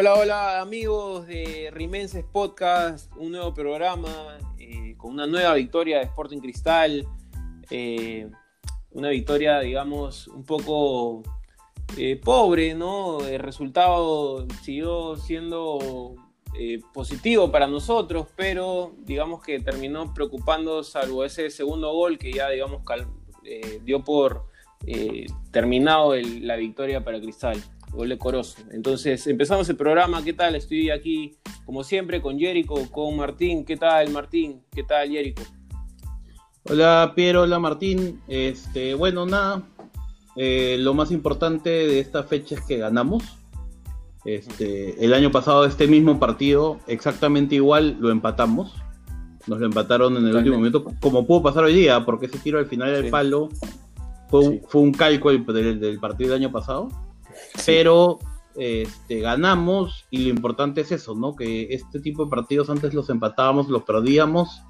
Hola, hola amigos de Rimenses Podcast, un nuevo programa eh, con una nueva victoria de Sporting Cristal. Eh, una victoria, digamos, un poco eh, pobre, ¿no? El resultado siguió siendo positivo para nosotros, pero digamos que terminó preocupando, salvo ese segundo gol que ya, digamos, dio por terminado la victoria para Cristal Corozo. Entonces empezamos el programa, ¿qué tal? Estoy aquí como siempre con Jerico, con Martín, ¿qué tal Martín? ¿Qué tal Jerico? Hola Piero, hola Martín. Este, bueno, nada, eh, lo más importante de esta fecha es que ganamos. Este, el año pasado este mismo partido, exactamente igual, lo empatamos. Nos lo empataron en el último momento, como pudo pasar hoy día, porque ese tiro al final del palo fue, un cálculo del partido del año pasado pero este, ganamos y lo importante es eso, ¿no? Que este tipo de partidos antes los empatábamos, los perdíamos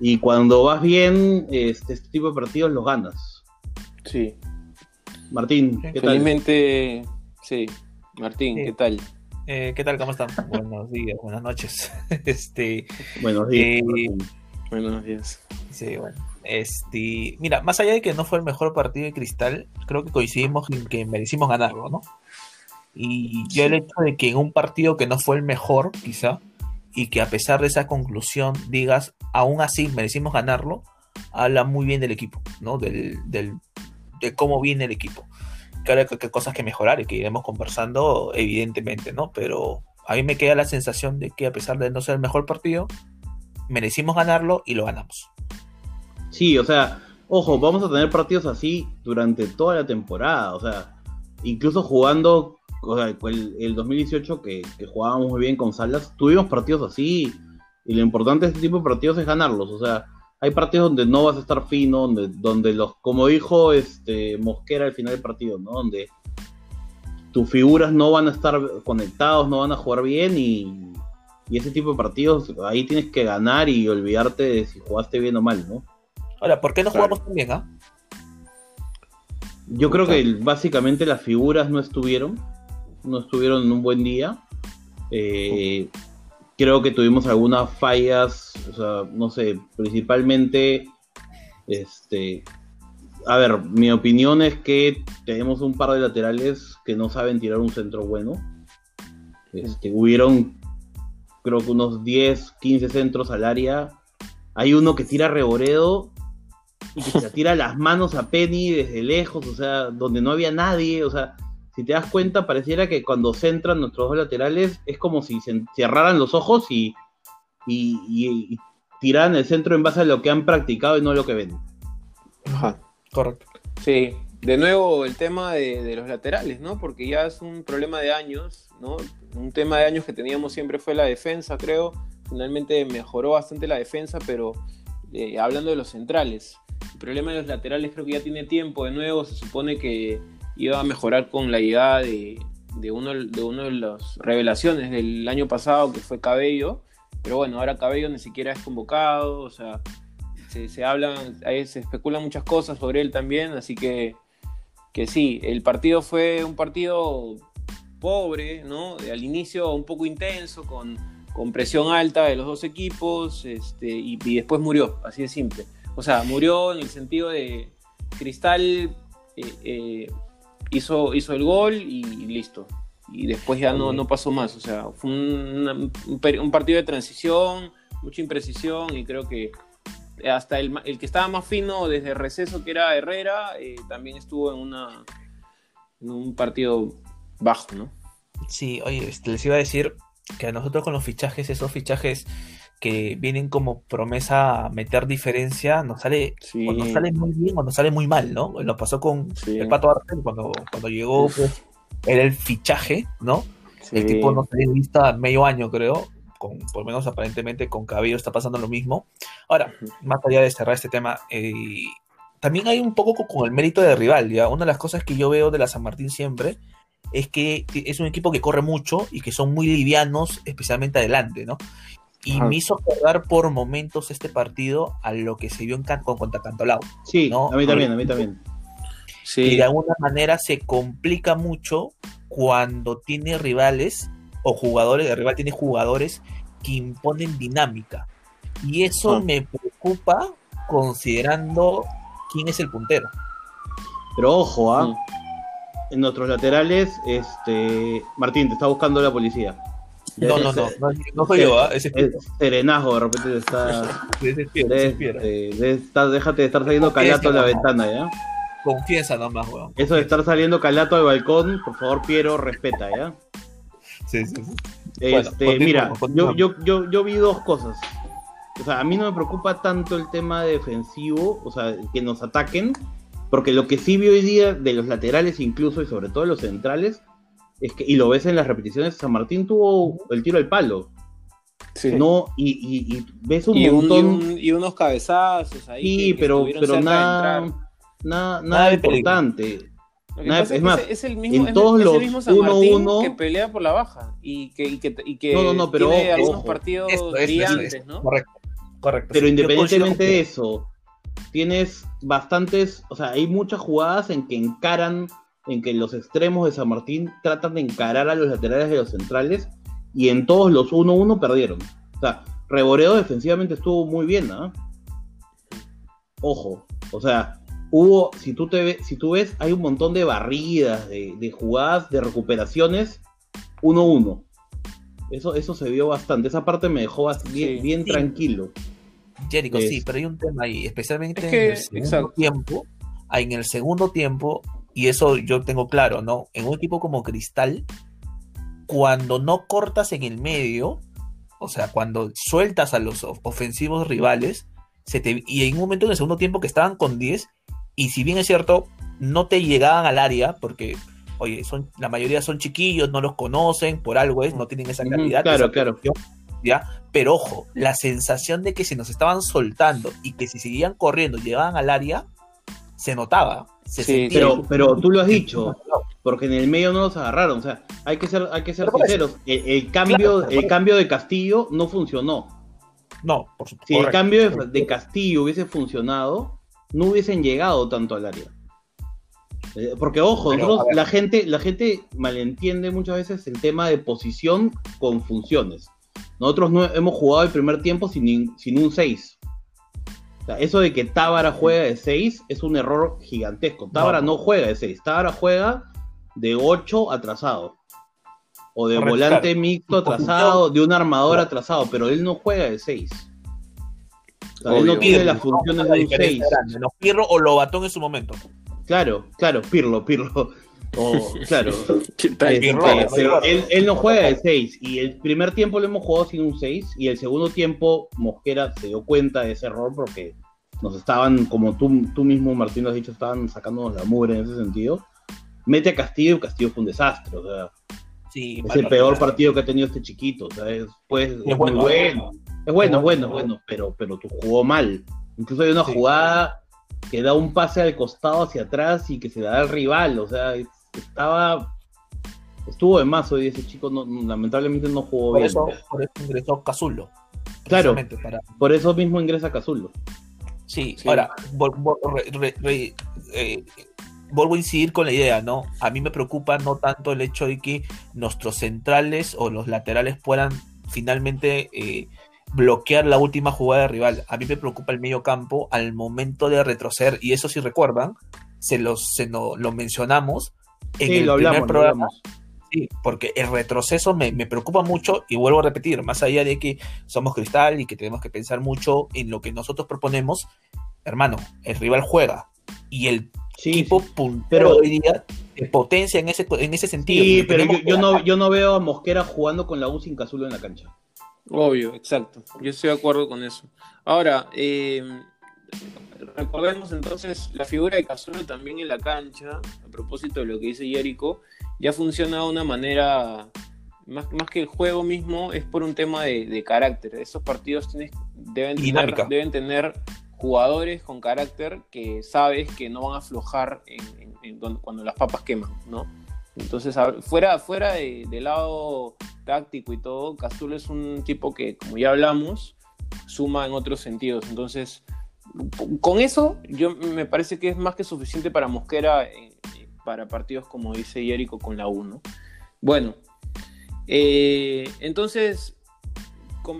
y cuando vas bien, este, este tipo de partidos los ganas. Sí. Martín, ¿qué Felizmente, sí. Martín, ¿qué tal? Eh, ¿Qué tal? ¿Cómo están? Buenos días, buenas noches. este, buenos días. Eh, buenos días. Sí, bueno. Este, mira, más allá de que no fue el mejor partido de Cristal, creo que coincidimos en que merecimos ganarlo, ¿no? Y yo el hecho de que en un partido que no fue el mejor, quizá, y que a pesar de esa conclusión digas, aún así merecimos ganarlo, habla muy bien del equipo, ¿no? Del, del, de cómo viene el equipo. Claro que hay cosas que mejorar y que iremos conversando, evidentemente, ¿no? Pero a mí me queda la sensación de que a pesar de no ser el mejor partido, merecimos ganarlo y lo ganamos. Sí, o sea, ojo, vamos a tener partidos así durante toda la temporada, o sea, incluso jugando, o sea, el, 2018 que, jugábamos muy bien con Salas, tuvimos partidos así, y lo importante de este tipo de partidos es ganarlos, o sea, hay partidos donde no vas a estar fino, donde, donde los, como dijo este Mosquera al final del partido, ¿no? Donde tus figuras no van a estar conectados, no van a jugar bien y, y ese tipo de partidos ahí tienes que ganar y olvidarte de si jugaste bien o mal, ¿no? Ahora, ¿por qué no jugamos tan bien, ah? Yo creo que básicamente las figuras no estuvieron, no estuvieron en un buen día. Eh, creo que tuvimos algunas fallas, o sea, no sé, principalmente, este, a ver, mi opinión es que tenemos un par de laterales que no saben tirar un centro bueno. Este, hubieron, creo que unos 10, 15 centros al área. Hay uno que tira reboredo y que se tira las manos a Penny desde lejos, o sea, donde no había nadie, o sea, si te das cuenta, pareciera que cuando centran nuestros dos laterales es como si se cerraran los ojos y, y, tiraran el centro en base a lo que han practicado y no lo que ven. Ajá, correcto. Sí, de nuevo el tema de, de, los laterales, ¿no? Porque ya es un problema de años, ¿no? Un tema de años que teníamos siempre fue la defensa, creo. Finalmente mejoró bastante la defensa, pero eh, hablando de los centrales, el problema de los laterales creo que ya tiene tiempo. De nuevo, se supone que iba a mejorar con la llegada de, uno, de uno de las revelaciones del año pasado, que fue Cabello. Pero bueno, ahora Cabello ni siquiera es convocado. O sea, se, hablan, se especulan muchas cosas sobre él también. Así que, que sí, el partido fue un partido pobre, ¿no? Al inicio un poco intenso, con con presión alta de los dos equipos este, y, después murió, así de simple. O sea, murió en el sentido de Cristal eh, eh, hizo, hizo el gol y, listo. Y después ya no, no pasó más. O sea, fue un, partido de transición, mucha imprecisión y creo que hasta el, que estaba más fino desde receso, que era Herrera, eh, también estuvo en, una, en un partido bajo, ¿no? Sí, oye, este, les iba a decir, que a nosotros con los fichajes, esos fichajes que vienen como promesa a meter diferencia, nos sale, o nos sale muy bien o nos sale muy mal, ¿no? Nos pasó con el Pato Arce cuando, cuando llegó, pues, era el fichaje, ¿no? El tipo no se vista medio año, creo, con, por lo menos aparentemente con Cabello está pasando lo mismo. Ahora, más allá de cerrar este tema, eh, también hay un poco con el mérito de rival, ¿ya? Una de las cosas que yo veo de la San Martín siempre es que es un equipo que corre mucho y que son muy livianos, especialmente adelante, ¿no? Y me hizo acordar por momentos este partido a lo que se vio en contra Cantolao. Sí, a mí también, a mí también. Sí. Y de alguna manera se complica mucho cuando tiene rivales o jugadores, el rival tiene jugadores que imponen dinámica. Y eso ah. me preocupa considerando quién es el puntero. Pero ojo, ¿ah? En nuestros laterales, este Martín, te está buscando la policía. No, no, no, no, soy yo, ¿ah? es serenajo, de repente está. déjate de estar saliendo calato de la ventana, ¿ya? Confiesa nomás, weón. Eso de estar saliendo calato al balcón, por favor, Piero, respeta, ¿ya? Sí, sí, sí. Este, mira, yo, yo, yo, yo vi dos cosas. O sea, a mí no me preocupa tanto el tema defensivo, o sea, que nos ataquen, porque lo que sí vi hoy día de los laterales incluso y sobre todo los centrales, es que, y lo ves en las repeticiones, San Martín tuvo el tiro al palo. Sí. No, y, ves un montón. y, unos cabezazos ahí. Sí, pero, pero nada, nada, nada, importante. es, más, es el mismo, en todos los mismo San Martín que pelea por la baja y que, y que, y que no, no, no, pero tiene algunos partidos brillantes, ¿no? Correcto, correcto. Pero independientemente de eso, tienes bastantes, o sea, hay muchas jugadas en que encaran, en que los extremos de San Martín tratan de encarar a los laterales de los centrales y en todos los 1-1 perdieron. O sea, Reboreo defensivamente estuvo muy bien, ¿no? Ojo, o sea, hubo, si tú, te si tú ves, hay un montón de barridas, de, jugadas, de recuperaciones 1-1. Eso, eso se vio bastante. Esa parte me dejó bien, bien tranquilo. Jericho, sí, pero hay un tema ahí, especialmente en el segundo tiempo. En el segundo tiempo, y eso yo tengo claro, ¿no? En un equipo como Cristal, cuando no cortas en el medio, o sea, cuando sueltas a los ofensivos rivales, se te, y en un momento en el segundo tiempo que estaban con 10, y si bien es cierto, no te llegaban al área, porque, oye, son, la mayoría son chiquillos, no los conocen, por algo es, no tienen esa calidad. claro, claro. Pero ojo, la sensación de que se nos estaban soltando y que si seguían corriendo llegaban al área, se notaba. sí, pero, pero tú lo has dicho, porque en el medio no los agarraron. O sea, hay que ser, hay que ser sinceros. El, cambio, el cambio de Castillo no funcionó. No, por supuesto. Si el cambio de, Castillo hubiese funcionado, no hubiesen llegado tanto al área. Eh, porque ojo, la gente, la gente malentiende muchas veces el tema de posición con funciones. Nosotros no hemos jugado el primer tiempo sin, sin un 6. O sea, eso de que Tábara juega de 6 es un error gigantesco. Tábara no, juega de 6, Tábara juega de 8 atrasado. O de volante mixto atrasado, de un armador atrasado, pero él no juega de 6. O sea, él no tiene las funciones de un 6. No, Pirlo o Lobatón en su momento. Claro, claro, Pirlo, Pirlo. claro. pero él, no juega de 6 y el primer tiempo lo hemos jugado sin un 6 y el segundo tiempo Mosquera se dio cuenta de ese error porque nos estaban, como tú, tú mismo Martín lo has dicho, estaban sacándonos la mugre en ese sentido. Mete a Castillo y Castillo fue un desastre. O sea, es el peor partido que ha tenido este chiquito. es, pues, muy bueno. Es bueno, es bueno, bueno, pero, pero tú jugó mal. Incluso hay una jugada que da un pase al costado hacia atrás y que se da al rival. O sea, estaba. Estuvo de más hoy ese chico, lamentablemente no jugó por bien. Eso, por eso ingresó Cazulo. Claro, por eso mismo ingresa Cazulo. Sí, ahora, eh, vuelvo a incidir con la idea, ¿no? A mí me preocupa no tanto el hecho de que nuestros centrales o los laterales puedan finalmente eh, bloquear la última jugada de rival. A mí me preocupa el medio campo al momento de retroceder, y eso si recuerdan, se, los, se no, lo mencionamos en el primer programa. Sí, porque el retroceso me, preocupa mucho y vuelvo a repetir, más allá de que somos cristal y que tenemos que pensar mucho en lo que nosotros proponemos, hermano, el rival juega y el equipo puntero hoy día potencia en ese, en ese sentido. Sí, pero yo, no, yo no veo a Mosquera jugando con la U sin Cazulo en la cancha. Obvio, exacto. Yo estoy de acuerdo con eso. Ahora, eh, recordemos entonces la figura de Cazulo también en la cancha, a propósito de lo que dice Jericho, ya funciona de una manera, más, más que el juego mismo, es por un tema de, carácter. Esos partidos deben, tener, deben tener jugadores con carácter que sabes que no van a aflojar cuando las papas queman, ¿no? Entonces, fuera, fuera de, lado táctico y todo, Cazulo es un tipo que, como ya hablamos, suma en otros sentidos. Entonces, con eso, yo me parece que es más que suficiente para Mosquera eh, para partidos como dice Jericho con la 1. Bueno, Eh, entonces,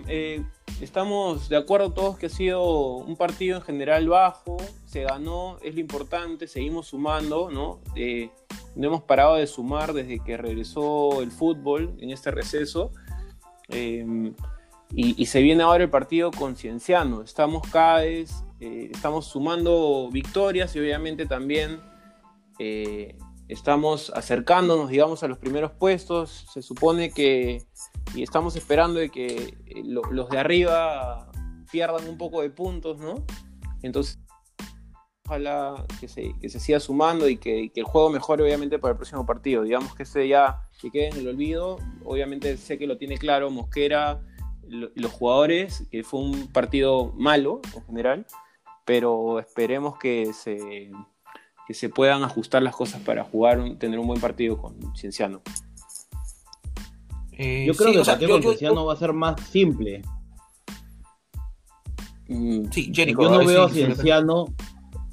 eh, estamos de acuerdo todos que ha sido un partido en general bajo, se ganó, es lo importante, seguimos sumando, ¿no? Eh, no hemos parado de sumar desde que regresó el fútbol en este receso. Y, se viene ahora el partido con Cienciano. Estamos cada vez, eh, estamos sumando victorias y obviamente también eh, estamos acercándonos, digamos, a los primeros puestos. Se supone que, y estamos esperando de que eh, los de arriba pierdan un poco de puntos, ¿no? Entonces, ojalá que se, que se siga sumando y que, el juego mejore, obviamente, para el próximo partido. Digamos que ese ya que quede en el olvido. Obviamente sé que lo tiene claro Mosquera, los jugadores, que fue un partido malo en general, pero esperemos que se que se puedan ajustar las cosas para jugar, tener un buen partido con Cienciano. Eh, yo creo que el partido con Cienciano va a ser más simple. Mm, sí, Jericho, Yo no veo a Cienciano.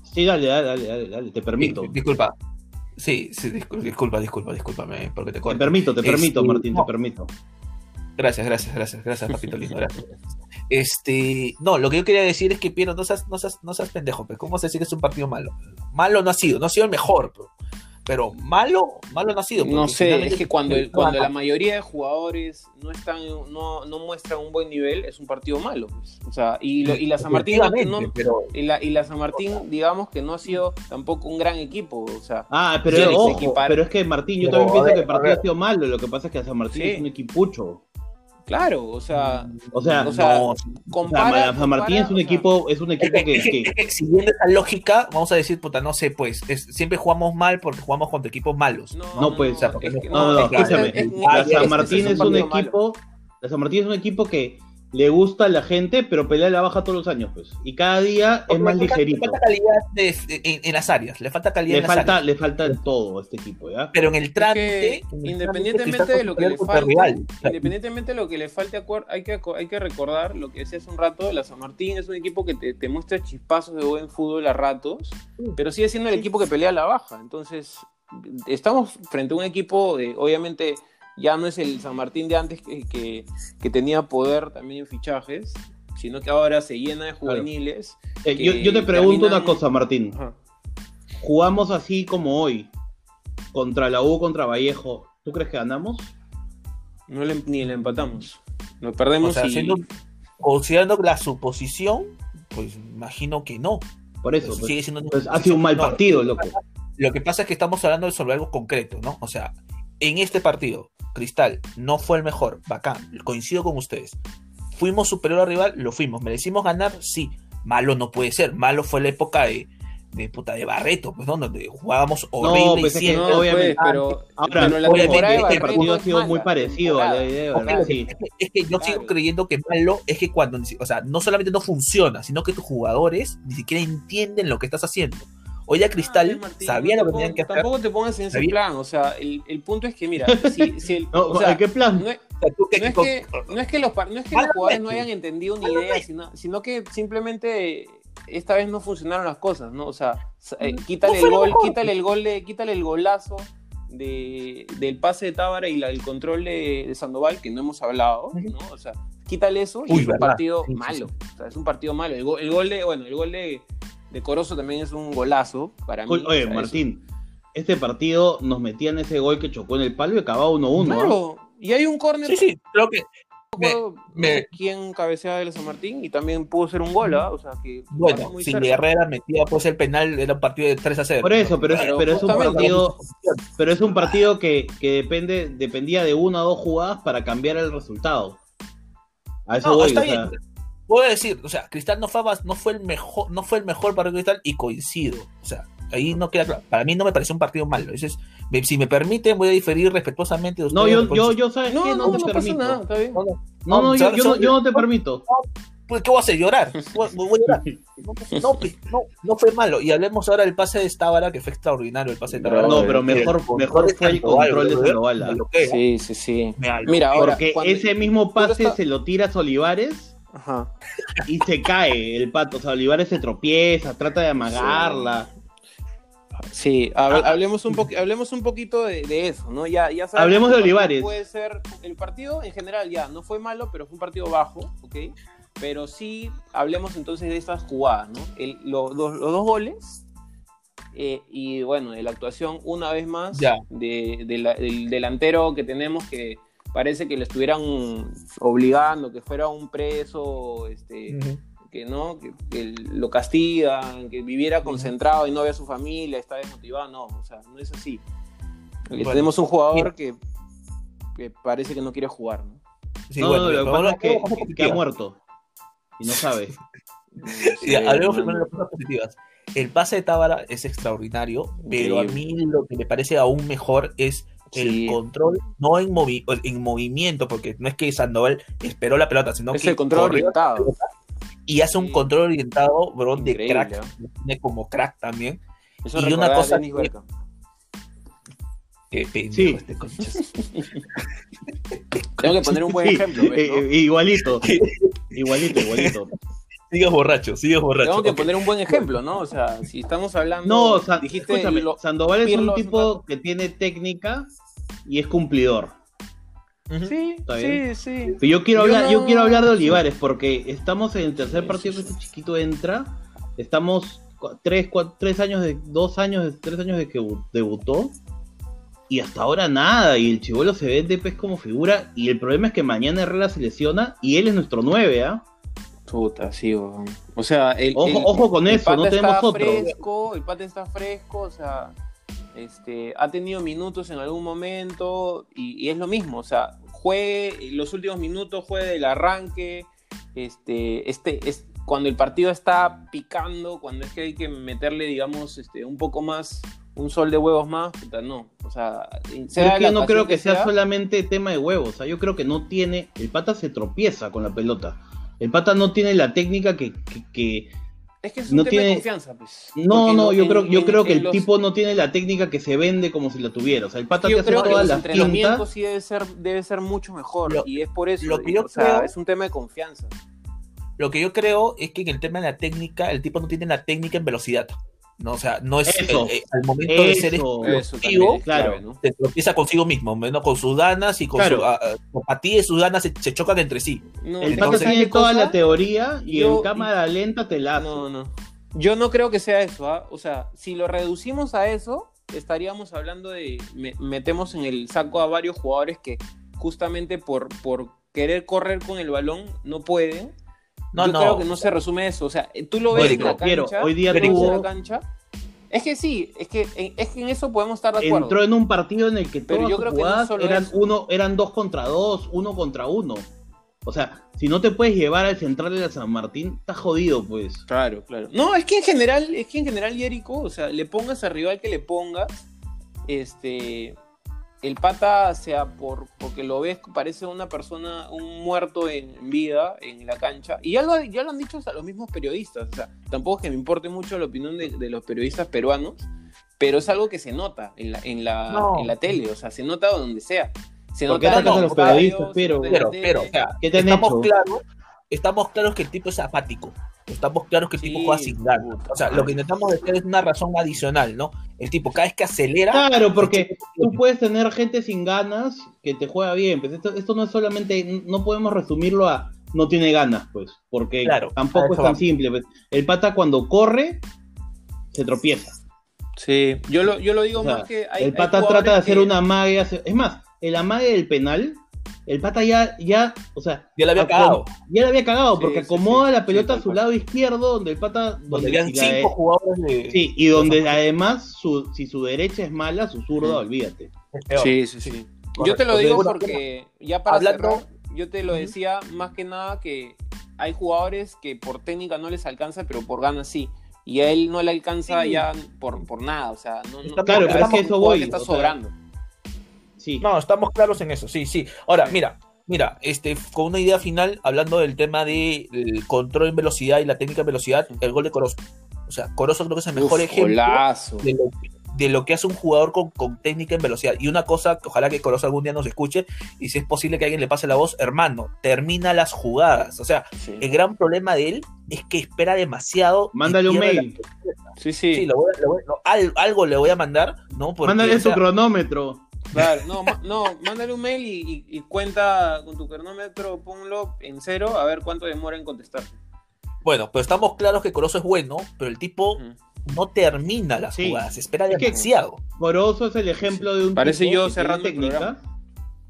Sí, dale, dale, dale, dale, te permito. Disculpa. Sí, sí, disculpa, disculpa, discúlpame, porque te Te permito, te permito, Martín, te permito. Gracias, gracias, gracias, gracias, papito lindo, gracias. Este, no, lo que yo quería decir es que Piero, no seas, no seas, no seas pendejo, pero ¿cómo se dice que es un partido malo? Malo no ha sido, no ha sido el mejor, pero, malo, malo no ha sido. No sé, es que cuando, cuando la mayoría de jugadores no están, no, no muestran un buen nivel, es un partido malo. Pues. O sea, y, y la San Martín no, y, la, y la San Martín, digamos que no ha sido tampoco un gran equipo. O sea, ah, pero, ojo, pero es que Martín, yo también pienso que el partido ha sido malo. Lo que pasa es que San Martín es un equipucho. Claro, o sea, o sea, no, San Martín es un equipo, es un equipo que, siguiendo esa lógica, vamos a decir, puta, no sé, pues, siempre jugamos mal porque jugamos contra equipos malos. No, pues, no, no, escúchame, San Martín es un equipo, San Martín es un equipo que le gusta a la gente, pero pelea la baja todos los años, pues. Y cada día es más ligerito. Le falta calidad en, las áreas, le falta calidad le en falta, Le falta todo a este equipo, ¿ya? Pero en el trámite... independientemente de lo que le falte, independientemente de lo que le falte, hay que, hay que recordar lo que decía hace un rato, la San Martín es un equipo que te, muestra chispazos de buen fútbol a ratos, pero sigue siendo el equipo que pelea la baja. Entonces, estamos frente a un equipo, de, obviamente ya no es el San Martín de antes que, tenía poder también en fichajes, sino que ahora se llena de juveniles. Eh, yo, te pregunto una cosa, Martín. Jugamos así como hoy, contra la U, contra Vallejo. ¿Tú crees que ganamos? No ni le empatamos. Nos perdemos considerando la suposición, pues imagino que no. Por eso, pues, sigue siendo pues, ha sido un mal partido, loco. Lo que pasa es que estamos hablando sobre algo concreto, ¿no? O sea, en este partido, Cristal no fue el mejor, bacán, coincido con ustedes. ¿Fuimos superior al rival? Lo fuimos. ¿Merecimos ganar? Sí. Malo no puede ser. Malo fue la época de, de puta de Barreto, pues, Donde jugábamos horrible no, pues, y siempre. No, obviamente, pero, ahora, pero obviamente este partido ha sido muy parecido a la idea, ¿verdad? Sí. Es, que, yo sigo creyendo que malo es que cuando, o sea, no solamente no funciona, sino que tus jugadores ni siquiera entienden lo que estás haciendo. Hoy a Cristal ah, sabía lo que tenían que hacer. Tampoco te pongas en ese plan, o sea, el, el punto es que, mira, si, si el, o sea, ¿qué plan? No es, no es, que, no es que los, no es que los jugadores no hayan entendido ni idea, sino, sino que simplemente esta vez no funcionaron las cosas, ¿no? O sea, eh, quítale el gol, quítale el gol de, quítale el golazo de, del pase de Tábara y la, el control de, de, Sandoval, que no hemos hablado, ¿no? O sea, quítale eso y es un partido malo. O sea, es un partido malo. El, el, gol de, bueno, el gol de, de Corozo también es un golazo para mí. Oye, Martín, este partido nos metían ese gol que chocó en el palo y acababa 1-1. Claro, y hay un córner. Sí, sí, creo que. Me, quién cabeceaba de San Martín y también pudo ser un gol, ¿ah? O sea que. Bueno, si Herrera metía pues el penal, era un partido de 3 a 0. Por eso, pero, es, un partido. Pero es un partido que, que depende, dependía de una o dos jugadas para cambiar el resultado. A eso voy, puedo decir, o sea, Cristal no fue, no fue el mejor, no fue el mejor para Cristal y coincido. O sea, ahí no queda claro. Para mí no me pareció un partido malo. es si me permiten, voy a diferir respetuosamente de ustedes. No, yo, yo, yo, ¿sabes no, No, no, te permito. Nada, está bien. No, no, yo, yo, yo, no te permito. Pues, ¿qué voy a hacer? ¿Llorar? Voy, a llorar. No, no, no, fue malo. Y hablemos ahora del pase de Stábara, que fue extraordinario el pase de Stábara. No, pero mejor, mejor fue el control de Sandoval. Sí, sí, sí. Mira, ahora, Porque ese mismo pase se lo tira a Olivares y se cae el pato. O sea, Olivares se tropieza, trata de amagarla. Sí, hablemos, un hablemos un poquito de, eso, ¿no? Ya, ya hablemos de Olivares. Puede ser, el partido en general ya no fue malo, pero fue un partido bajo, ¿ok? Pero sí, hablemos entonces de estas jugadas, ¿no? los dos goles eh, y bueno, de la actuación una vez más de, del delantero que tenemos que parece que le estuvieran obligando, que fuera un preso, este, que no, que, lo castigan, que viviera concentrado y no vea a su familia, está desmotivado, no, o sea, no es así. tenemos un jugador que, que, parece que no quiere jugar, ¿no? Sí, bueno, lo que es que, ha muerto y no sabe. sí, hablemos primero de las cosas positivas. El pase de Tábara es extraordinario, pero a mí lo que me parece aún mejor es el control, no en, en movimiento, porque no es que Sandoval esperó la pelota, sino es que. el control orientado. Y hace un control orientado, bro, de crack. Tiene como crack también. y una cosa. Que... sí. este Tengo que poner un buen ejemplo. Eh, eh, igualito. igualito, igualito. Sigas borracho, sigas borracho. Tengo que poner un buen ejemplo, ¿no? O sea, si estamos hablando. No, dijiste, Sandoval es un tipo que tiene técnica y es cumplidor. Sí, sí, sí. yo quiero hablar, yo quiero hablar de Olivares porque estamos en el tercer partido que este chiquito entra. Estamos tres, tres años de, dos años, tres años de que debutó. Y hasta ahora nada. Y el chivolo se vende pues como figura. Y el problema es que mañana Herrera se lesiona y él es nuestro nueve, ¿ah? Puta, sí, o sea, el, ojo, ojo con eso, no tenemos otro. Fresco, el pate está fresco, o sea, este, ha tenido minutos en algún momento y, es lo mismo, o sea, juegue los últimos minutos, juegue del arranque, este, este, es, cuando el partido está picando, cuando es que hay que meterle, digamos, este, un poco más, un sol de huevos más, puta, no, o sea, sea yo no creo que, sea, solamente tema de huevos, o sea, yo creo que no tiene, el pata se tropieza con la pelota. El pata no tiene la técnica que, que, es que es un no tema tiene... de confianza, pues. No, no, yo creo, yo creo que el tipo no tiene la técnica que se vende como si la tuviera. O sea, el pata yo te hace todas las entrenamiento sí debe ser, debe ser mucho mejor. y es por eso. Lo que yo o sea, es un tema de confianza. Lo que yo creo es que en el tema de la técnica, el tipo no tiene la técnica en velocidad. ¿No? O sea, no es eso, eh, al momento de ser efectivo, claro, ¿no? se tropieza consigo mismo, menos con sus ganas y con su, a, y sus ganas se, chocan entre sí. el pata tiene toda la teoría y en cámara lenta te la No, no. Yo no creo que sea eso, ¿ah? o sea, si lo reducimos a eso, estaríamos hablando de metemos en el saco a varios jugadores que justamente por, por querer correr con el balón no pueden no, Yo no. creo que no se resume eso. O sea, tú lo ves en la cancha. hoy día tuvo... la cancha. Es que sí, es que, es que en eso podemos estar de acuerdo. Entró en un partido en el que todas yo creo que eran, uno, eran dos contra dos, uno contra uno. O sea, si no te puedes llevar al central de la San Martín, estás jodido, pues. Claro, claro. No, es que en general, es que en general, Jerico, o sea, le pongas al rival que le pongas, este, el pata, sea por, porque lo ves, parece una persona, un muerto en vida en la cancha. Y ya lo, ya lo han dicho hasta los mismos periodistas. O sea, tampoco es que me importe mucho la opinión de, los periodistas peruanos, pero es algo que se nota en la, en la, en la tele. O sea, se nota donde sea. Se nota en los periodistas, pero, pero, pero, o sea, ¿qué estamos claros, estamos claros que el tipo es apático. Estamos claros que el tipo juega sin ganas. O sea, lo que intentamos decir es una razón adicional, ¿no? El tipo, cada vez que acelera. Claro, porque tú puedes tener gente sin ganas que te juega bien. Pues esto, no es solamente. No podemos resumirlo a no tiene ganas, pues. Porque tampoco es tan simple. Pues. El pata cuando corre, se tropieza. Sí, yo lo, yo lo digo más que. el pata trata de hacer una magia. Es más, el amague del penal el pata ya, ya, o sea, ya la había cagado. Ya la había cagado, porque acomoda la pelota a su lado izquierdo, donde el pata. Donde, donde cinco jugadores de. Sí, y donde además, su, si su derecha es mala, su zurda, olvídate. Sí, sí, sí. Yo te lo digo porque, ya para Hablando, yo te lo decía más que nada que hay jugadores que por técnica no les alcanza, pero por ganas sí. Y a él no le alcanza ya por, por nada, o sea, no, no claro, pero es que eso voy. Está sobrando. No, estamos claros en eso, sí, sí. Ahora, mira, mira, este, con una idea final, hablando del tema del control en velocidad y la técnica en velocidad, el gol de Corozo. O sea, Corozo creo que es el mejor ejemplo de lo que hace un jugador con, técnica en velocidad. Y una cosa, ojalá que Coloso algún día nos escuche, y si es posible que alguien le pase la voz, hermano, termina las jugadas. O sea, el gran problema de él es que espera demasiado. Mándale un mail. Sí, sí. algo le voy a mandar, ¿no? Mándale su cronómetro. Claro, no, no, mándale un mail y, cuenta con tu cronómetro, ponlo en cero, a ver cuánto demora en contestar. Bueno, pero estamos claros que Corozo es bueno, pero el tipo no termina las jugadas, espera demasiado. Corozo es el ejemplo de un Parece yo cerrando técnica,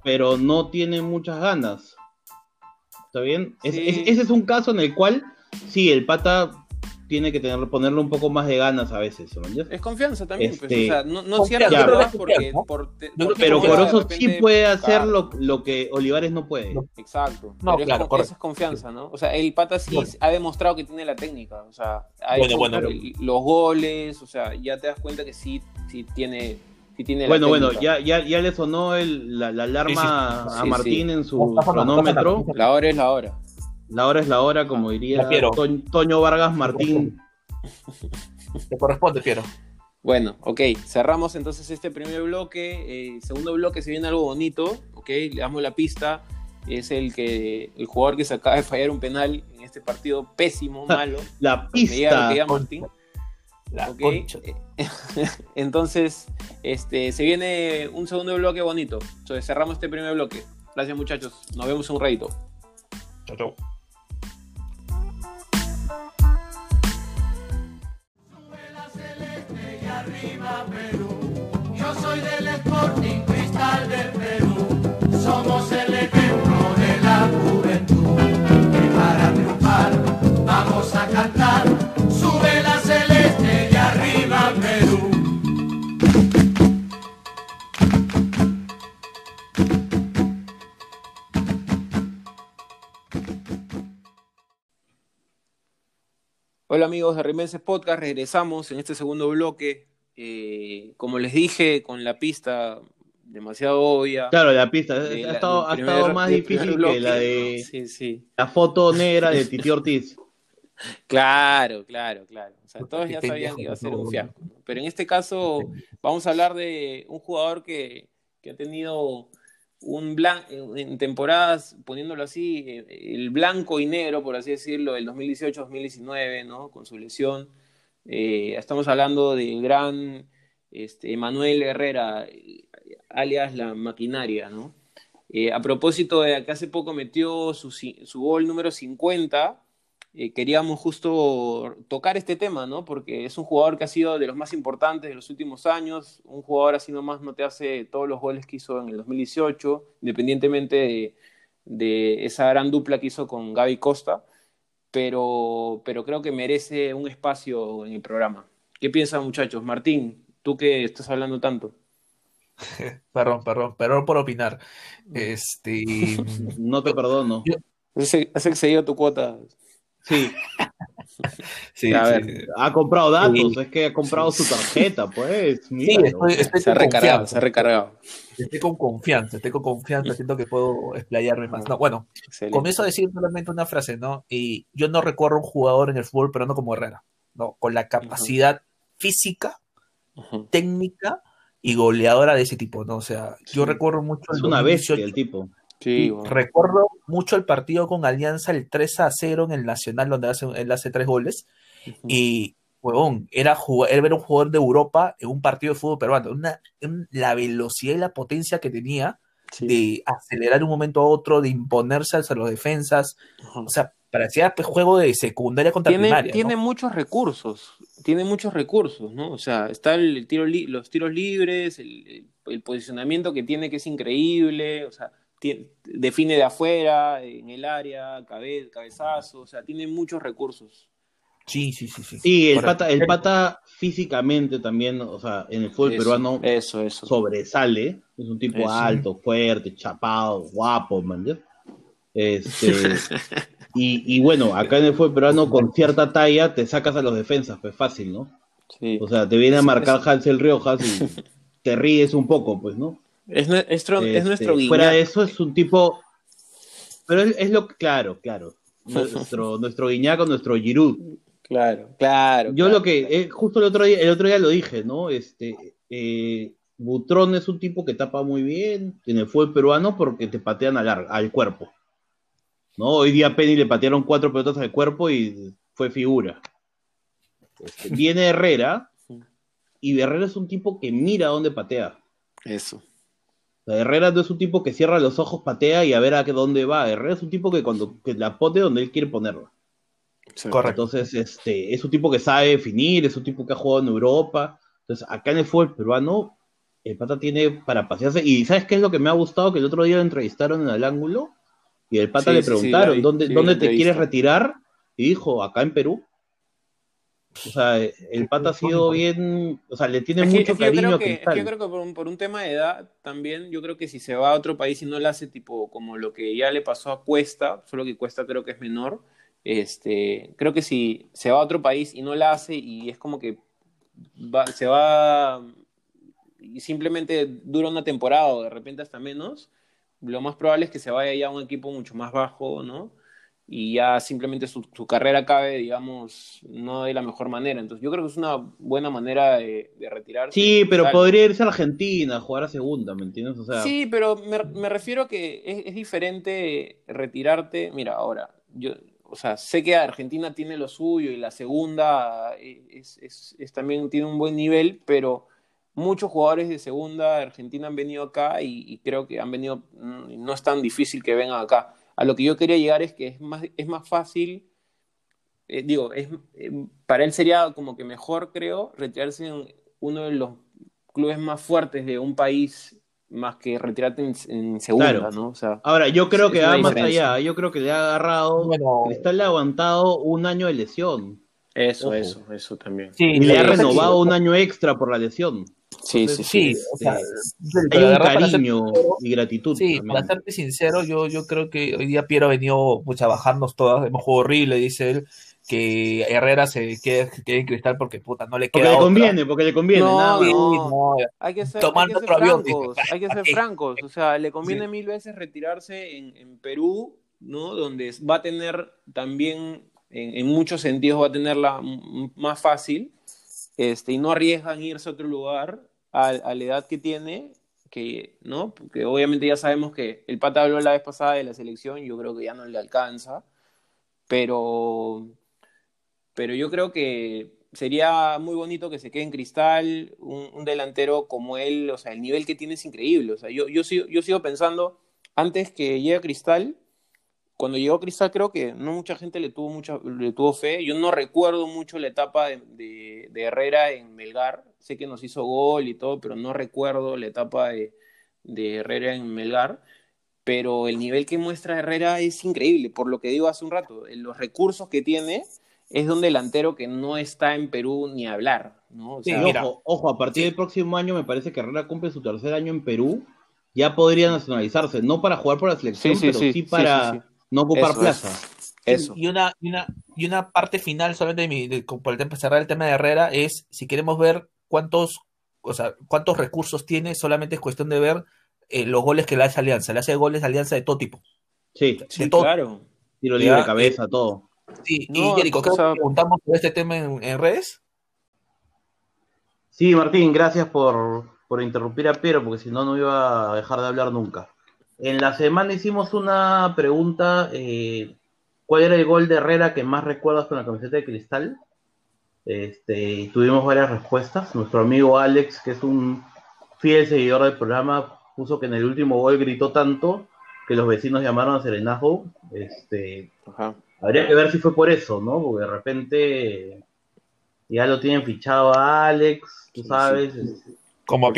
pero no tiene muchas ganas. ¿Está bien? ese es un caso en el cual, sí, el pata tiene que tener, ponerle un poco más de ganas a veces. Es confianza también, pues, este, o sea, no, no cierra porque... Por, pero Corozo sí puede hacer lo, lo, que Olivares no puede. Exacto. No, claro, es, esa es confianza, ¿no? O sea, el Pata sí ha demostrado que tiene la técnica, o sea, ha hecho los goles, o sea, ya te das cuenta que sí, sí tiene... Sí tiene bueno, bueno, ya, ya, ya le sonó el, la, la alarma a Martín en su cronómetro. La hora es la hora. La hora es la hora, como diría Toño Vargas Martín. Te corresponde, Piero. Bueno, ok, cerramos entonces este primer bloque. Eh, segundo bloque se viene algo bonito, ok, le damos la pista. Es el que el jugador que se acaba de fallar un penal en este partido pésimo, malo. La pista. Martín. entonces, este, se viene un segundo bloque bonito. Entonces cerramos este primer bloque. Gracias muchachos. Nos vemos en un ratito. Chao, chao. Yo soy del Sporting Cristal del Perú. Somos el ejemplo de la juventud. Y para triunfar vamos a cantar. Sube la celeste y arriba Perú. Hola amigos de Rimenses Podcast, regresamos en este segundo bloque eh, como les dije, con la pista demasiado obvia. Claro, la pista ha, estado, más difícil que la de la foto negra de Titi Ortiz. Claro, claro, claro. O sea, todos ya sabían que iba a ser un fiasco. Pero en este caso vamos a hablar de un jugador que, que ha tenido un blanco, en temporadas, poniéndolo así, eh, el blanco y negro, por así decirlo, del 2018-2019, ¿no? Con su lesión eh, estamos hablando del gran este, Manuel Herrera, alias la maquinaria, ¿no? Eh, a propósito de que hace poco metió su, gol número 50, eh, queríamos justo tocar este tema, ¿no? Porque es un jugador que ha sido de los más importantes de los últimos años, un jugador así nomás no te hace todos los goles que hizo en el 2018, independientemente de, de esa gran dupla que hizo con Gaby Costa pero, pero creo que merece un espacio en el programa. ¿Qué piensan muchachos? Martín, tú que estás hablando tanto. perdón, perdón, perdón por opinar. Este... no te perdono. Has excedido tu cuota. Sí. sí, a ver, ha comprado datos, es que ha comprado su tarjeta, pues. sí, estoy, se ha recargado, se ha recargado. Estoy con confianza, estoy con confianza, siento que puedo explayarme más. No, bueno, comienzo a decir solamente una frase, ¿no? Y yo no recuerdo un jugador en el fútbol pero no como Herrera, ¿no? Con la capacidad física, técnica y goleadora de ese tipo, ¿no? O sea, yo recuerdo mucho. Es una bestia el tipo. Sí, Recuerdo mucho el partido con Alianza, el 3 a 0 en el Nacional, donde hace, él hace tres goles. Y, huevón, era, era un jugador de Europa en un partido de fútbol peruano. Una, la velocidad y la potencia que tenía de acelerar de un momento a otro, de imponerse a los defensas. O sea, parecía pues, juego de secundaria contra tiene, primaria. Tiene muchos recursos, tiene muchos recursos, ¿no? O sea, está el tiro los tiros libres, el, el posicionamiento que tiene que es increíble, o sea define de afuera, en el área, cabezazo, o sea, tiene muchos recursos. Sí, sí, sí, sí. Sí, el pata, el pata físicamente también, o sea, en el fútbol peruano eso, eso. sobresale. Es un tipo alto, fuerte, chapado, guapo, man. Este, y, y, bueno, acá en el fútbol peruano con cierta talla te sacas a los defensas, pues fácil, ¿no? Sí. O sea, te viene a marcar Hansel Riojas y te ríes un poco, pues, ¿no? Es, nuestro, es nuestro este, Fuera de eso es un tipo. Pero es, lo claro, claro. Nuestro, nuestro Guiñaco, nuestro Giroud. Claro, claro. Yo lo que, eh, justo el otro día, el otro día lo dije, ¿no? Este, eh, Butrón es un tipo que tapa muy bien, tiene fue peruano porque te patean al, al cuerpo. ¿no? Hoy día a Penny le patearon cuatro pelotas al cuerpo y fue figura. Este, viene Herrera y Herrera es un tipo que mira dónde patea. Eso. Herrera no es un tipo que cierra los ojos, patea y a ver a dónde va. Herrera es un tipo que cuando que la pote donde él quiere ponerla. Correcto. Entonces, este, es un tipo que sabe definir, es un tipo que ha jugado en Europa. Entonces, acá en el fútbol peruano, el pata tiene para pasearse. Y ¿sabes qué es lo que me ha gustado? Que el otro día lo entrevistaron en el ángulo y el pata le preguntaron, ¿dónde, ¿dónde te quieres retirar? Y dijo, acá en Perú. O sea, el pata ha sido bien, o sea, le tiene mucho cariño yo creo que, Yo creo que por un, por un, tema de edad también, yo creo que si se va a otro país y no le hace tipo como lo que ya le pasó a Cuesta, solo que Cuesta creo que es menor, este, creo que si se va a otro país y no la hace y es como que se va y simplemente dura una temporada o de repente hasta menos, lo más probable es que se vaya ya a un equipo mucho más bajo, ¿no? Y ya simplemente su, carrera acabe, digamos, no de la mejor manera. Entonces yo creo que es una buena manera de, retirarse. Sí, pero podría irse a Argentina, a jugar a segunda, ¿me entiendes? Sí, pero me, refiero a que es, diferente retirarte. Mira, ahora, yo, o sea, sé que Argentina tiene lo suyo y la segunda es, es, también tiene un buen nivel, pero muchos jugadores de segunda Argentina han venido acá y, creo que han venido, mm, no es tan difícil que vengan acá. A lo que yo quería llegar es que es más, es más fácil, eh, digo, es, eh, para él sería como que mejor, creo, retirarse en uno de los clubes más fuertes de un país más que retirarte en, segunda, ¿no? O sea, Ahora, yo creo que va más allá, yo creo que le ha agarrado, bueno, Cristal le ha aguantado un año de lesión. Eso, eso, eso también. y le ha renovado un año extra por la lesión. Sí, sí, sí. O sea, hay un cariño y gratitud. Sí, para serte sincero, yo, yo creo que hoy día Piero ha venido pues, a bajarnos todas. Hemos jugado horrible, dice él. Que Herrera se quede, en cristal porque puta, no le queda. Porque le conviene, porque le conviene. No, no. Hay que ser, hay que ser francos. hay que ser francos. O sea, le conviene mil veces retirarse en, en Perú, ¿no? Donde va a tener también, en, en muchos sentidos, va a tenerla más fácil este, y no arriesgan irse a otro lugar a, la edad que tiene, que, ¿no? Porque obviamente ya sabemos que el pata habló la vez pasada de la selección, yo creo que ya no le alcanza, pero, pero yo creo que sería muy bonito que se quede en cristal un, delantero como él, o sea, el nivel que tiene es increíble, o sea, yo, yo, sigo, yo sigo pensando, antes que llegue a cristal, cuando llegó Cristal creo que no mucha gente le tuvo mucha le tuvo fe. Yo no recuerdo mucho la etapa de, Herrera en Melgar. Sé que nos hizo gol y todo, pero no recuerdo la etapa de, Herrera en Melgar. Pero el nivel que muestra Herrera es increíble, por lo que digo hace un rato. Los recursos que tiene es de un delantero que no está en Perú ni hablar. ¿no? ojo, ojo, a partir del próximo año me parece que Herrera cumple su tercer año en Perú. Ya podría nacionalizarse, no para jugar por la selección, pero sí para no ocupar plaza. Eso. Y, una, y, una, y una parte final, solamente de mi, por el tema, cerrar el tema de Herrera, es si queremos ver cuántos, o sea, cuántos recursos tiene, solamente es cuestión de ver eh, los goles que le hace Alianza. Le hace goles a Alianza de todo tipo. Sí, de todo. claro. Tiro libre de cabeza, todo. Sí, y Jerico, ¿qué preguntamos por este tema en, redes? Sí, Martín, gracias por, por interrumpir a Piero, porque si no, no iba a dejar de hablar nunca. En la semana hicimos una pregunta, eh, ¿cuál era el gol de Herrera que más recuerdas con la camiseta de cristal? Este, tuvimos varias respuestas. Nuestro amigo Alex, que es un fiel seguidor del programa, puso que en el último gol gritó tanto que los vecinos llamaron a serenajo. Este, habría que ver si fue por eso, ¿no? Porque de repente ya lo tienen fichado a Alex, tú sabes. Como a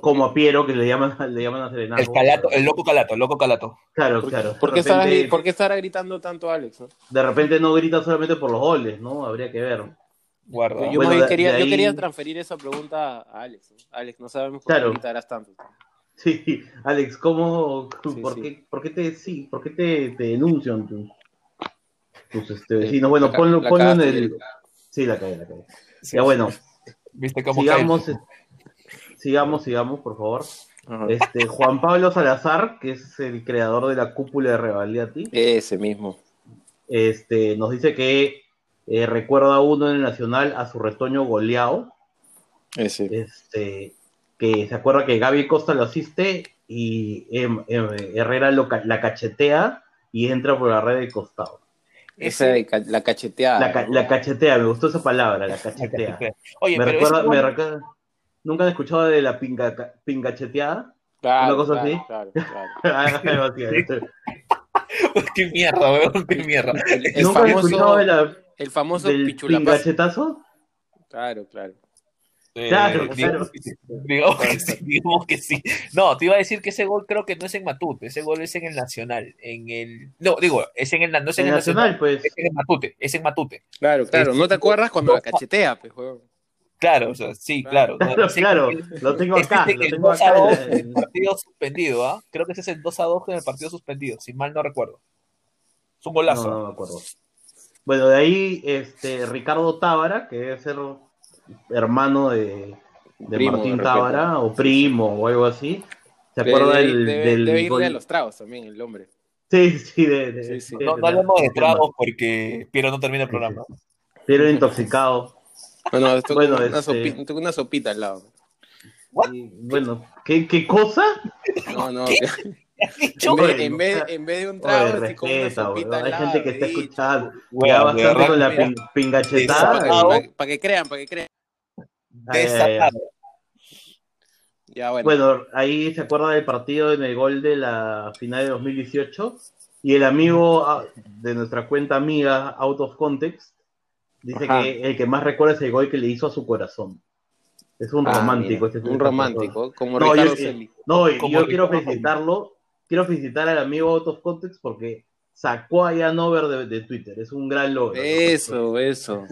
Como a Piero, que le llaman, le llaman a Serenato. El, calato, el loco calato, el loco calato. Claro, claro. ¿Por qué, estará, gritando tanto Alex? De repente no grita solamente por los goles, ¿no? Habría que ver. Guarda. Yo, quería, yo quería transferir esa pregunta a Alex. Alex, no sabemos cómo gritarás tanto. Sí, Alex, ¿cómo, por, Qué, por, Qué, te, sí, por qué te, te denuncian tus, tus este, vecinos? Bueno, ponlo, ponlo en el... Sí, la calle, la calle. ya bueno, ¿Viste cómo sigamos, sigamos, sigamos, por favor. Este, Juan Pablo Salazar, que es el creador de la cúpula de Revaliati. Ese mismo. Este, nos dice que eh, recuerda uno en el Nacional a su retoño goleado. Ese. Este, que se acuerda que Gaby Costa lo asiste y em, em, Herrera lo la cachetea y entra por la red de costado. Esa de ca- la cacheteada. La, ca- la cachetea, me gustó esa palabra, la cachetea. Oye, me pero recuerda, ese me recuerda- ¿Nunca han escuchado de la pinga, pingacheteada? Claro, una cosa claro, así. claro, claro. Este. qué mierda, weón, qué mierda. El, el ¿Nunca han escuchado famoso, de la, el famoso del pingachetazo? Claro, claro. Claro, Eh, claro. digamos que sí, digamos que sí, digamos que sí. No, te iba a decir que ese gol creo que no es en Matute, ese gol es en el Nacional, en el no, digo, es en el no es en En el Nacional, Nacional, pues. es en el Matute, es en Matute. Claro, claro. ¿No te acuerdas cuando la cachetea, pues, juego? Claro, o sea, sí, claro. Claro, lo tengo acá, lo el tengo 2 a acá. en 2 la- en el partido suspendido, ¿ah? Creo que ese es el 2 a 2 en el partido suspendido, si mal no recuerdo. Es un golazo. No, no me acuerdo. Bueno, de ahí este Ricardo Tábara, que debe ser hermano de, de Primo, Martín de. Tábara, o primo, o algo así. ¿Se acuerda debe- del, debe- del debe gol? a los tragos también, el hombre. Sí, sí, de, de- Sí, sí. de- No, de- no hablemos de de- tragos porque Piero no termina el Sí, programa. Pero intoxicado. No, no, esto Bueno, una, este- sopita, una sopita al lado. Y, bueno, ¿qué, ¿qué cosa? No, no. ¿Qué? En vez, en, vez, en vez de un trago, Oye, con una respeta, sopita al Hay lado. gente que está escuchando. De bastante verdad con la mira, pingachetada. Para, que- para que crean, para que crean. Ay, ay, ay. Desatado. Ya, bueno. Bueno, ahí se acuerda del partido en el gol de la final de 2018 y el amigo ah, de nuestra cuenta amiga Out of Context dice Ajá. que el que más recuerda es el gol que le hizo a su corazón. Es un Ah, romántico. este- un esta romántico, como No, Ricardo yo-. No, y yo quiero felicitarlo, quiero felicitar al amigo Out of Context porque sacó a Jan Over de, de Twitter. Es un gran logro. Eso, eso.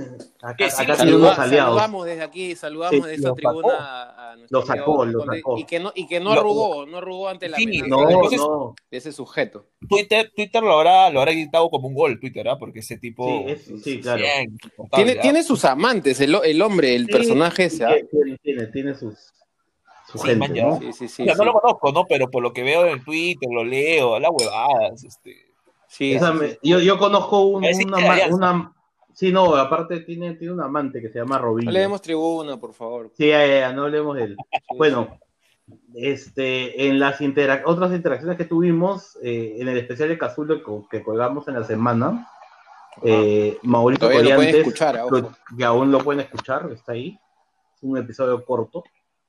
Acá, sí, acá saluda- tenemos Saluda- aliados. saludamos desde aquí, saludamos Sí, de esta tribuna sacó. a, a nuestro Lo sacó, lo sacó. Y que no, y que no Lo- arrugó, no arrugó ante la Sí, No, de, no. de ese sujeto. Twitter, Twitter lo habrá, lo habrá gritado como un gol, Twitter, ¿ah? Porque ese tipo. Sí, es- sí, claro. Bien, Tiene, ¿ah? tiene sus amantes, el, el hombre, el Sí, personaje ese. ¿ah? Tiene, tiene, tiene, tiene sus, su Sí, gente. ¿no? Sí, sí, sí. O sea, no lo conozco, ¿no? Pero por lo que veo en Twitter, lo leo, las huevadas, este. Sí, Esa sí, me- sí. yo, yo conozco un- una, una- Sí, no, aparte tiene, tiene un amante que se llama Robin. No le demos tribuna, por favor. Sí, ya, no hablemos de él. Sí, Bueno, este, en las interac- otras interacciones que tuvimos, eh, en el especial de Cazulo que, que colgamos en la semana, eh, Mauricio lo ojo. que aún lo pueden escuchar, está ahí, es un episodio corto.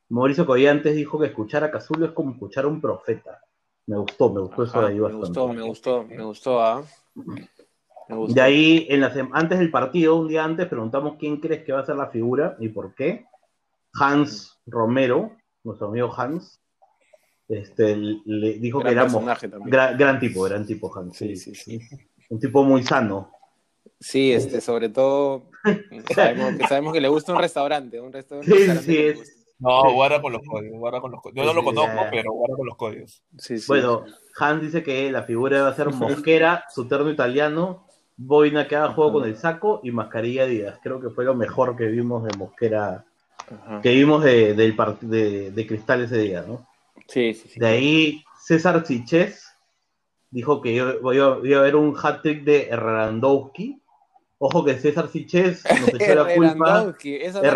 Mauricio Collantes dijo que escuchar a Cazulo es como escuchar a un profeta. Me gustó, me gustó eso de ahí me bastante. gustó, me gustó, me gustó, ¿ah? Me gustó. De ahí, en la sem- antes del partido, un día antes, preguntamos quién crees que va a ser la figura y por qué. Hans Romero, nuestro amigo Hans, este, le dijo Gran que éramos gran, gran tipo, gran tipo Hans. Sí, sí, sí. Un tipo muy sano. Sí, este, sobre todo, sabemos que, sabemos que le gusta un restaurante, un resta- un Sí, restaurante. sí, le es-. No, guarda con los códigos, guarda con los códigos. Yo no lo conozco, ya, ya. pero guarda con los códigos. Sí, sí. Bueno, Hans dice que la figura va a ser Mosquera, su terno italiano, boina que haga juego con el saco y mascarilla Díaz. Creo que fue lo mejor que vimos de Mosquera, Ajá. que vimos de, del de, de Cristal ese día, ¿no? Sí, sí, sí. De ahí, César Siches dijo que iba, iba- iba a haber un hat-trick de Randowski. Ojo que César Siches nos echó la culpa. Herrandowski, esa no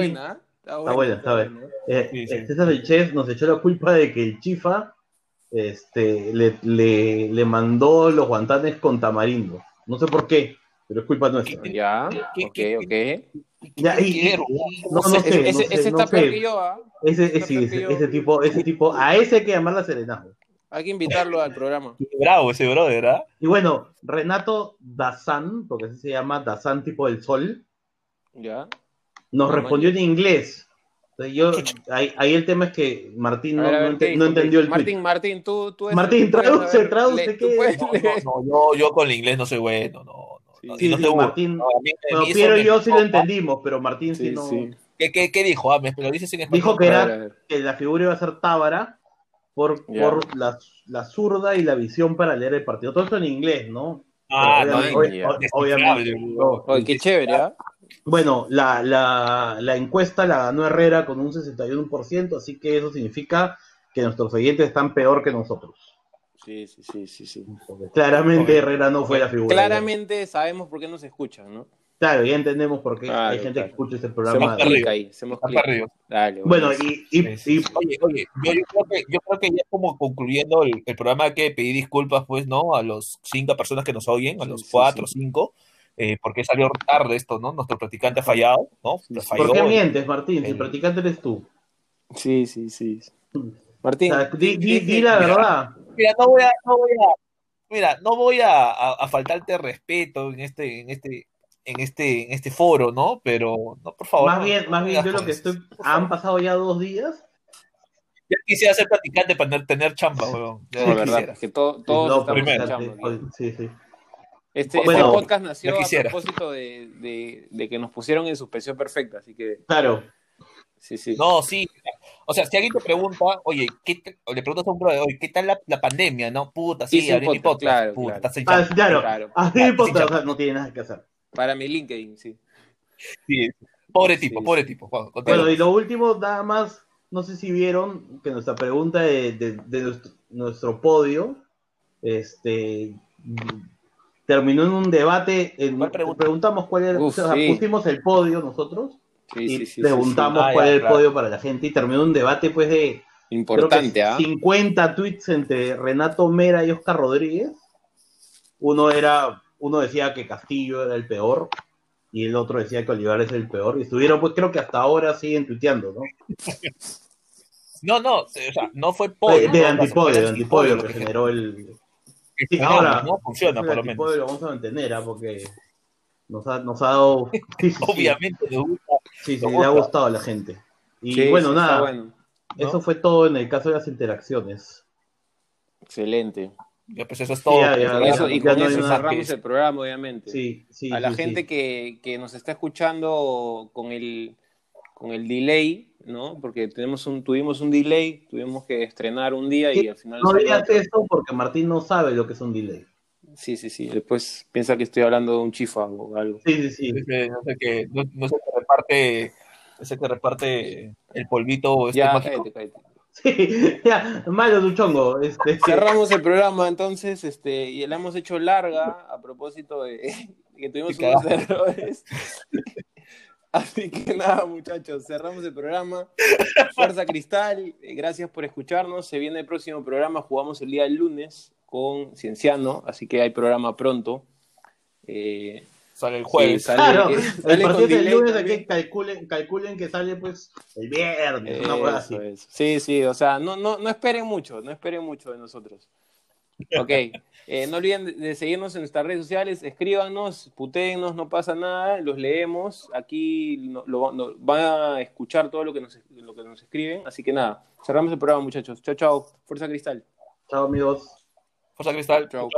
escuchado, está sí. buena, ¿ah? Está buena, está buena. Eh, Sí, sí. eh, César Siches nos echó la culpa de que el Chifa este, le, le, le mandó los guantanes con tamarindo. No sé por qué, pero es culpa nuestra. Ya, ¿Qué- ok, qué- ok. Ya. No, no ese, sé, ese, no ese no está peor sé. que yo, ¿ah? Ese, sí, ese, ese tipo, ese tipo, a ese hay que llamarla serenazgo. Hay que invitarlo al programa. Bravo ese brother, ¿ah? Y bueno, Renato Dazan, porque así se llama Dazan tipo del sol, Ya. Nos No, respondió en inglés. Entonces yo, ahí, ahí el tema es que Martín no, entendió el Martín, tweet. Martín, tú, tú eres- Martín, traduce, traduce, le- ¿qué? No, no, no, yo, yo con el inglés no soy bueno, no. no, Sí, Sí. Martín, mí- Piero y yo sí lo entendimos, pero Martín sí, Sí, no. sí. ¿Qué, qué, qué dijo? Ah, me, me lo dices en español. Dijo que A ver, era a ver. que la figura iba a ser Tábara por, por la, la zurda y la visión para leer el partido. Todo esto en inglés, ¿no? Ah, Pero no, obviamente- obviamente, qué chévere, ¿ah? Bueno, la, la, la encuesta la ganó Herrera con un 61%, así que eso significa que nuestros oyentes están peor que nosotros. Sí, sí, sí, sí, sí. Porque claramente Herrera no fue la figura. Claramente sabemos por qué nos escuchan, ¿no? Claro, ya entendemos por qué hay gente que escucha este programa. Se ahí, clic. Dale, bueno, y, y, Oye, oye, yo, yo, creo que, yo creo que ya como concluyendo el, el, programa hay que pedir disculpas, pues, ¿no? A los cinco personas que nos oyen, a los cuatro, cinco, eh, porque salió tarde esto, ¿no? Nuestro practicante ha fallado, ¿no? ¿Por qué mientes, Martín? El... el practicante eres tú. Sí, sí, sí. Martín. O sea, di, di, di, la verdad. Mira, no voy a, no voy a, mira, no voy a, a, a faltarte respeto en este, en este, en este, en este foro, ¿no? Pero, no, por favor. Más bien, más bien, yo lo que estoy, han pasado ya dos días. Ya quisiera ser practicante para tener chamba, weón. No, verdad, que to, todos no, estamos primero, en chamba. Sí, sí. Este, Bueno, este podcast nació a propósito de, de, de que nos pusieron en suspensión perfecta, así que Claro. sí, sí. No, sí. O sea, si alguien te pregunta, oye, ¿qué te- o le preguntas a un brother, oye, ¿qué tal la, la pandemia? No, puta, sí, abrí mi podcast, claro, puta, claro. estás en Ah, claro. Claro. A mí Claro, podcast, sí, o sea, no tiene nada que hacer. Para mi LinkedIn, sí. Sí. Pobre tipo, Sí, pobre tipo. Juan. Bueno, y lo último, nada más, no sé si vieron que nuestra pregunta de, de- de nuestro, nuestro podio, este, terminó en un debate. En, ¿Cuál pregunta? preguntamos cuál era, Uf, o sea, sí. pusimos el podio nosotros Sí, y sí, sí, sí, preguntamos Ah, cuál ya, era el claro. podio para la gente y terminó un debate, pues, de. Importante, creo ¿ah? que 50 tweets entre Renato Mera y Oscar Rodríguez. Uno era, uno decía que Castillo era el peor y el otro decía que Olivares es el peor. Y estuvieron, pues creo que hasta ahora siguen tuiteando, ¿no? No, no, o sea, no fue podio. de no, antipodio, de antipodio lo que que generó el. Que Sí, ahora no funciona, por lo menos. lo vamos a mantener, ¿ah? porque nos ha, nos ha dado. Sí, sí, sí. Obviamente nos gusta. Sí, sí, le ha gusta. gustado a la gente. Y Sí, bueno, nada, bueno. ¿no? eso fue todo en el caso de las interacciones. Excelente. Ya, pues eso es todo. ya, ya, eso- y con no eso cerramos el programa, obviamente. Sí, sí. a la sí, gente sí. Que, que nos está escuchando con el, con el delay, ¿no? Porque tenemos un, tuvimos un delay, tuvimos que estrenar un día y al final... No digas otro. eso porque Martín no sabe lo que es un delay. Sí, sí, sí. Después piensa que estoy hablando de un chifa o algo. Sí, sí, sí. No sé qué, no, no sé qué reparte, ese que reparte el polvito este Ya, mágico. cállate, cállate. Sí, ya, malo tu chongo. Este, Cerramos el programa entonces, este, y la hemos hecho larga a propósito de que tuvimos unos errores. Así que nada, muchachos, cerramos el programa. Fuerza Cristal, eh, gracias por escucharnos. Se viene el próximo programa, jugamos el día del lunes con Cienciano, así que hay programa pronto. Eh, Sale el jueves. sí, sale- Claro, eh, el sale partido del lunes aquí calculen, calculen que sale pues el viernes, una cosa así. Eso, eso. Sí, sí, o sea, no, no, no esperen mucho, no esperen mucho de nosotros. Ok, eh, no olviden de seguirnos en nuestras redes sociales, escríbanos, putéennos, no pasa nada, los leemos, aquí no, lo, van a escuchar todo lo que, nos, lo que nos escriben, así que nada, cerramos el programa muchachos, chao, chao, Fuerza Cristal. Chao amigos. Fuerza Cristal, chao.